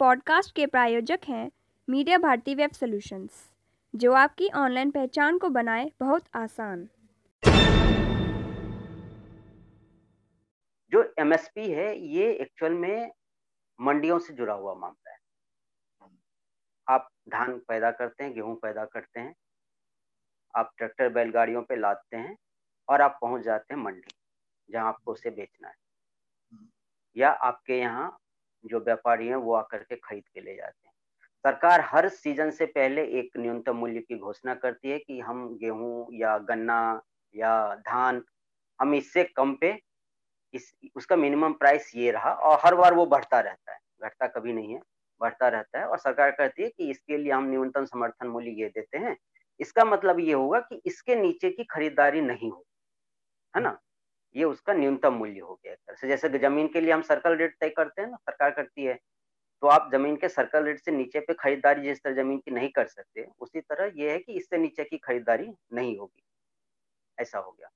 Podcast के प्रायोजक हैं मीडिया भारती वेब सॉल्यूशंस, जो आपकी ऑनलाइन पहचान को बनाए बहुत आसान। जो एमएसपी है, ये एक्चुअल में मंडियों से जुड़ा हुआ मामला है। आप धान पैदा करते हैं, गेहूँ पैदा करते हैं, आप ट्रैक्टर, बैलगाड़ियों पे लादते हैं और आप पहुँच जाते हैं मंडी, जहाँ आपको उसे बेचना है। या आपके यहाँ जो व्यापारी हैं, वो आकर के खरीद के ले जाते हैं। सरकार हर सीज़न से पहले एक न्यूनतम मूल्य की घोषणा करती है कि हम गेहूँ या गन्ना या धान, हम इससे कम पे इस, उसका मिनिमम प्राइस ये रहा और हर बार वो बढ़ता रहता है। घटता कभी नहीं है, बढ़ता रहता है और सरकार कहती है कि इसके लिए हम न्यूनतम समर्थन मूल्य ये देते हैं। इसका मतलब ये होगा कि इसके नीचे की खरीदारी नहीं हो है ना? ये उसका न्यूनतम मूल्य हो गया से जैसे ज़मीन के लिए हम सर्कल रेट तय करते हैं ना, सरकार करती है तो आप ज़मीन के सर्कल रेट से नीचे पे खरीदारी जिस तरह ज़मीन की नहीं कर सकते, उसी तरह ये है कि इससे नीचे की खरीदारी नहीं होगी। ऐसा हो गया।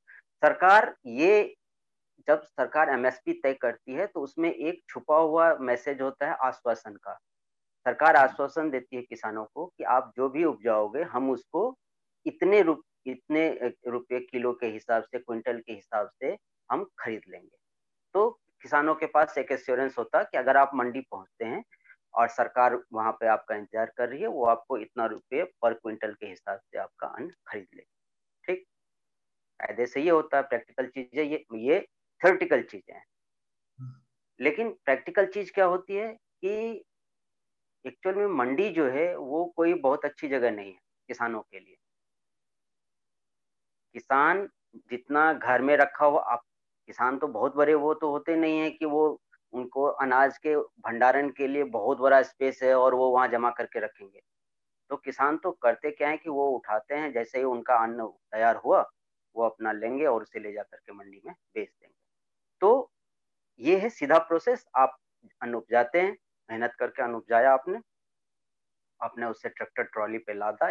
सरकार ये, जब सरकार एमएसपी तय करती है तो उसमें एक छुपा हुआ मैसेज होता है आश्वासन का। सरकार आश्वासन देती है किसानों को कि आप जो भी उपजाओगे, हम उसको इतने रुप इतने रुपये किलो के हिसाब से क्विंटल के हिसाब से हम खरीद लेंगे। तो किसानों के पास एक एश्योरेंस होता है कि अगर आप मंडी पहुँचते हैं और सरकार वहाँ पे आपका इंतज़ार कर रही है वो आपको इतना रुपये पर क्विंटल के हिसाब से आपका अन्न खरीद लेगी। ठीक? फ़ायदे से ये होता है प्रैक्टिकल चीज़ें ये ये थ्योरेटिकल चीज़ें हैं। लेकिन प्रैक्टिकल चीज़ क्या होती है कि एक्चुअल में मंडी जो है वो कोई बहुत अच्छी जगह नहीं है किसानों के लिए। किसान जितना घर में रखा हो, आप किसान तो बहुत बड़े, वो तो होते नहीं है कि वो उनको अनाज के भंडारण के लिए बहुत बड़ा स्पेस है और वो वहाँ जमा करके रखेंगे। तो किसान तो करते क्या है कि वो उठाते हैं, जैसे ही उनका अन्न तैयार हुआ, वो अपना लेंगे और उसे ले जा करके मंडी में बेच देंगे। तो ये है सीधा प्रोसेस आप अन्न उपजाते हैं, मेहनत करके अन्न उपजाया आपने आपने उससे ट्रैक्टर ट्रॉली पे लादा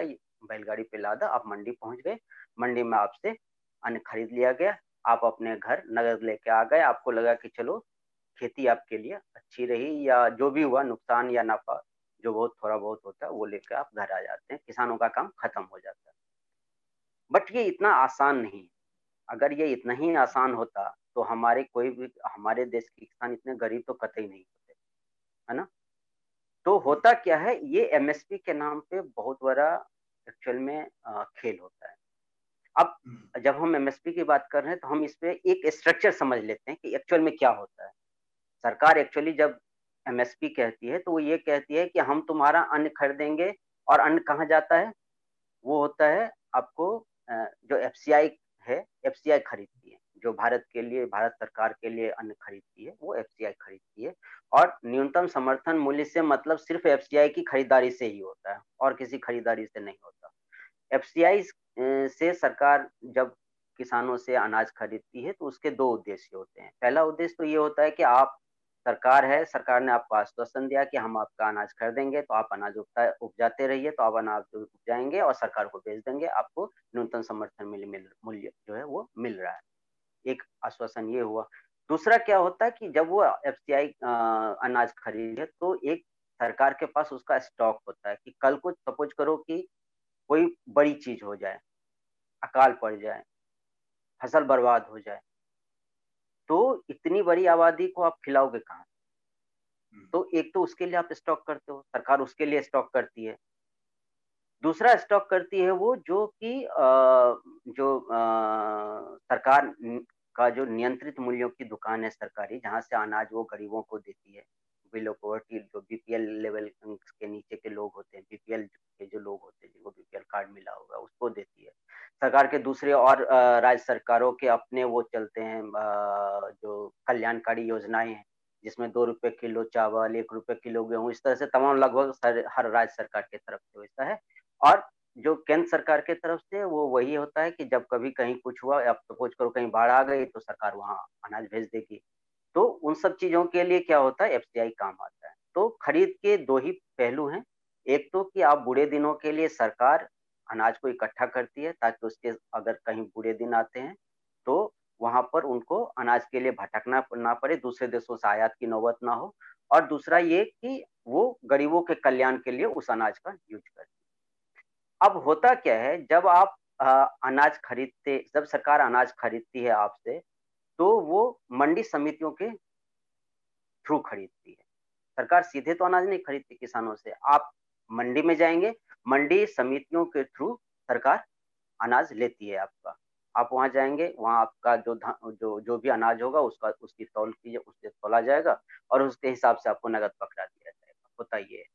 बैलगाड़ी पे लादा, आप मंडी पहुँच गए। मंडी में आपसे अन्न खरीद लिया गया। आप अपने घर नगद लेके आ गए। आपको लगा कि चलो, खेती आपके लिए अच्छी रही या जो भी हुआ, नुकसान या नफा, जो बहुत, थोड़ा बहुत होता है वो लेकर आप घर आ जाते हैं। किसानों का काम खत्म हो जाता है। बट ये इतना आसान नहीं अगर ये इतना ही आसान होता तो हमारे कोई भी, हमारे देश के किसान इतने गरीब तो कतई नहीं होते, है ना? तो होता क्या है, ये एमएसपी के नाम पे बहुत बड़ा एक्चुअल में खेल होता है। अब हम्म। जब हम एमएसपी की बात कर रहे हैं तो हम इस पे एक स्ट्रक्चर समझ लेते हैं कि एक्चुअल में क्या होता है। सरकार एक्चुअली जब एमएसपी कहती है तो वो ये कहती है कि हम तुम्हारा अन्न खरीदेंगे और अन्न कहाँ जाता है? वो होता है आपको जो एफसीआई है एफसीआई खरीदती है। जो भारत के लिए भारत सरकार के लिए अन्न खरीदती है वो एफसीआई खरीदती है। और न्यूनतम समर्थन मूल्य से मतलब सिर्फ़ एफसीआई की खरीदारी से ही होता है। और किसी खरीदारी से नहीं होता। एफसीआई से सरकार जब किसानों से अनाज खरीदती है तो उसके दो उद्देश्य होते हैं। पहला उद्देश्य तो ये होता है कि आप, सरकार है, सरकार ने आपको आश्वासन दिया कि हम आपका अनाज खरीदेंगे तो आप अनाज उपता, उपजाते रहिए तो आप अनाज उपजाएँगे और सरकार को बेच देंगे, आपको न्यूनतम समर्थन मूल्य मूल्य जो है वो मिल रहा है। एक आश्वासन ये हुआ। दूसरा क्या होता है कि जब वो एफसीआई अनाज खरीदे तो एक सरकार के पास उसका स्टॉक होता है कि कल को सपोज़ करो कि कोई बड़ी चीज़ हो जाए अकाल पड़ जाए फ़सल बर्बाद हो जाए तो इतनी बड़ी आबादी को आप खिलाओगे कहाँ हम्म। तो एक तो उसके लिए आप स्टॉक करते हो सरकार उसके लिए स्टॉक करती है दूसरा स्टॉक करती है वो जो कि जो आ, सरकार का जो नियंत्रित मूल्यों की दुकान है सरकारी जहाँ से अनाज वो गरीबों को देती है बिलो पॉवर्टी जो बीपीएल लेवल के नीचे के लोग होते हैं बीपीएल के जो लोग होते हैं, जिनको बीपीएल कार्ड मिला होगा, उसको देती है। सरकार के दूसरे और राज्य सरकारों के अपने वो चलते हैं जो कल्याणकारी योजनाएँ हैं, जिसमें दो रुपए किलो चावल, एक रुपए किलो गेहूँ, इस तरह से तमाम लगभग हर राज्य सरकार की तरफ़ से वैसा है। और जो केंद्र सरकार के तरफ़ से वो वही होता है कि जब कभी कहीं कुछ हुआ, अब सपोज़ करो, कहीं बाढ़ आ गई तो सरकार वहाँ अनाज भेज देगी। तो उन सब चीज़ों के लिए क्या होता है एफसीआई काम आता है। तो खरीद के दो ही पहलू हैं। एक तो कि आप बुरे दिनों के लिए सरकार अनाज को इकट्ठा करती है ताकि उसके अगर कहीं बुरे दिन आते हैं तो वहाँ पर उनको अनाज के लिए भटकना ना पड़े दूसरे देशों से आयात की नौबत ना हो। और दूसरा ये कि वो गरीबों के कल्याण के लिए उस अनाज का यूज़ करें अब होता क्या है जब आप आ, अनाज खरीदते जब सरकार अनाज खरीदती है आपसे तो वो मंडी समितियों के थ्रू खरीदती है। सरकार सीधे तो अनाज नहीं खरीदती किसानों से। आप मंडी में जाएँगे मंडी समितियों के थ्रू सरकार अनाज लेती है आपका। आप वहाँ जाएँगे वहाँ आपका जो जो जो भी अनाज होगा उसका उसकी तौल की उससे तोला जाएगा और उसके हिसाब से आपको नगद पकड़ा दिया जाएगा। होता ये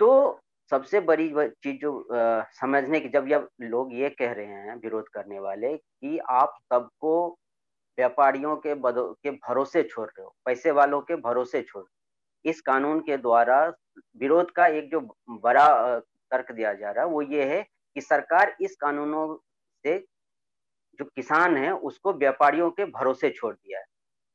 तो सबसे बड़ी चीज़ जो आ, समझने की जब जब लोग ये कह रहे हैं विरोध करने वाले कि आप सबको व्यापारियों के बदो के भरोसे छोड़ रहे हो पैसे वालों के भरोसे छोड़ रहे इस कानून के द्वारा विरोध का एक जो बड़ा तर्क दिया जा रहा है वो ये है कि सरकार इस कानूनों से जो किसान है उसको व्यापारियों के भरोसे छोड़ दिया है।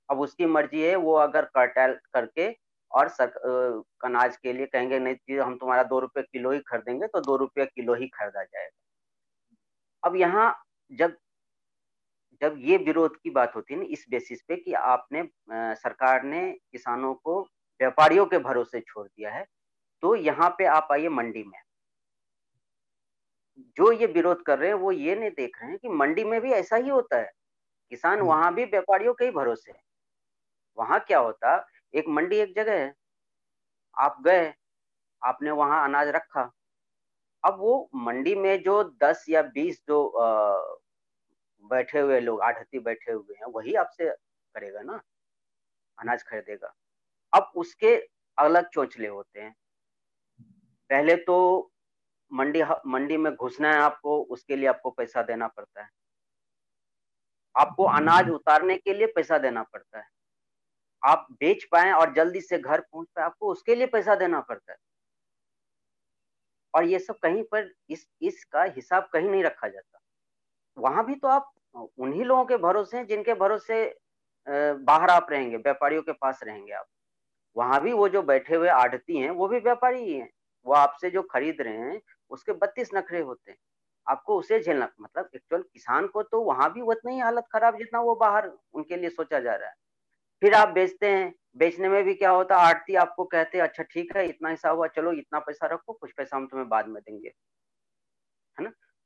अब उसकी मर्ज़ी है वो अगर कर्टैल करके और सर, अनाज के लिए कहेंगे नहीं हम तुम्हारा दो रुपये किलो ही खरीदेंगे तो दो रुपये किलो ही खरीदा जाएगा। अब यहाँ जब जब ये विरोध की बात होती है ना इस बेसिस पे कि आपने आ, सरकार ने किसानों को व्यापारियों के भरोसे छोड़ दिया है तो यहाँ पे आप आइए मंडी में। जो ये विरोध कर रहे हैं वो ये नहीं देख रहे हैं कि मंडी में भी ऐसा ही होता है। किसान हम्म। वहाँ भी व्यापारियों के ही भरोसे है। वहाँ क्या होता एक मंडी एक जगह है। आप गए आपने वहाँ अनाज रखा। अब वो मंडी में जो दस या बीस जो बैठे हुए लोग आढ़ती बैठे हुए हैं वही आपसे करेगा ना अनाज खरीदेगा। अब उसके अलग चोचले होते हैं। पहले तो मंडी मंडी में घुसना है आपको उसके लिए आपको पैसा देना पड़ता है। आपको अनाज उतारने के लिए पैसा देना पड़ता है। आप बेच पाए और जल्दी से घर पहुँच पाए आपको उसके लिए पैसा देना पड़ता है। और ये सब कहीं पर इस इसका हिसाब कहीं नहीं रखा जाता। वहाँ भी तो आप उन्हीं लोगों के भरोसे हैं जिनके भरोसे बाहर आप रहेंगे, व्यापारियों के पास रहेंगे आप। वहाँ भी वो जो बैठे हुए आढ़ती हैं, वो भी व्यापारी ही हैं। वो आपसे जो खरीद रहे हैं, उसके बत्तीस नखरे होते हैं। आपको उसे झेलना मतलब एक्चुअल किसान को तो वहाँ भी उतना ही हालत खराब जितना वो बाहर उनके लिए सोचा जा रहा है। फिर आप बेचते हैं, बेचने में भी क्या होता है आरती आपको कहते हैं अच्छा ठीक है, इतना हिसाब हुआ, चलो, इतना पैसा रखो, कुछ पैसा हम तुम्हें बाद में देंगे।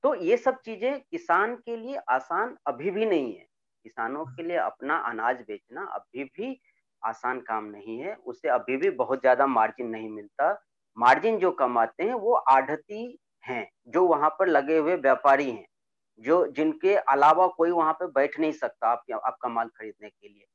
तो ये सब चीज़ें किसान के लिए आसान अभी भी नहीं है। किसानों के लिए अपना अनाज बेचना अभी भी आसान काम नहीं है। उसे अभी भी बहुत ज़्यादा मार्जिन नहीं मिलता। मार्जिन जो कमाते हैं वो आढ़ती हैं, जो वहाँ पर लगे हुए व्यापारी हैं, जो जिनके अलावा कोई वहाँ पे बैठ नहीं सकता आप आपका माल खरीदने के लिए।